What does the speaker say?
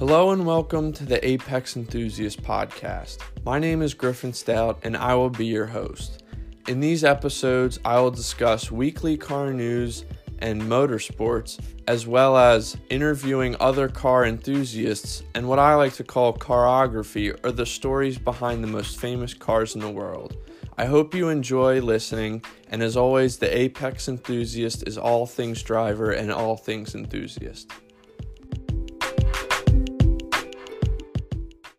Hello and welcome to the Apex Enthusiast podcast. My name is Griffin Stout and I will be your host. In these episodes, I will discuss weekly car news and motorsports, as well as interviewing other car enthusiasts and what I like to call carography or the stories behind the most famous cars in the world. I hope you enjoy listening, and as always, the Apex Enthusiast is all things driver and all things enthusiast.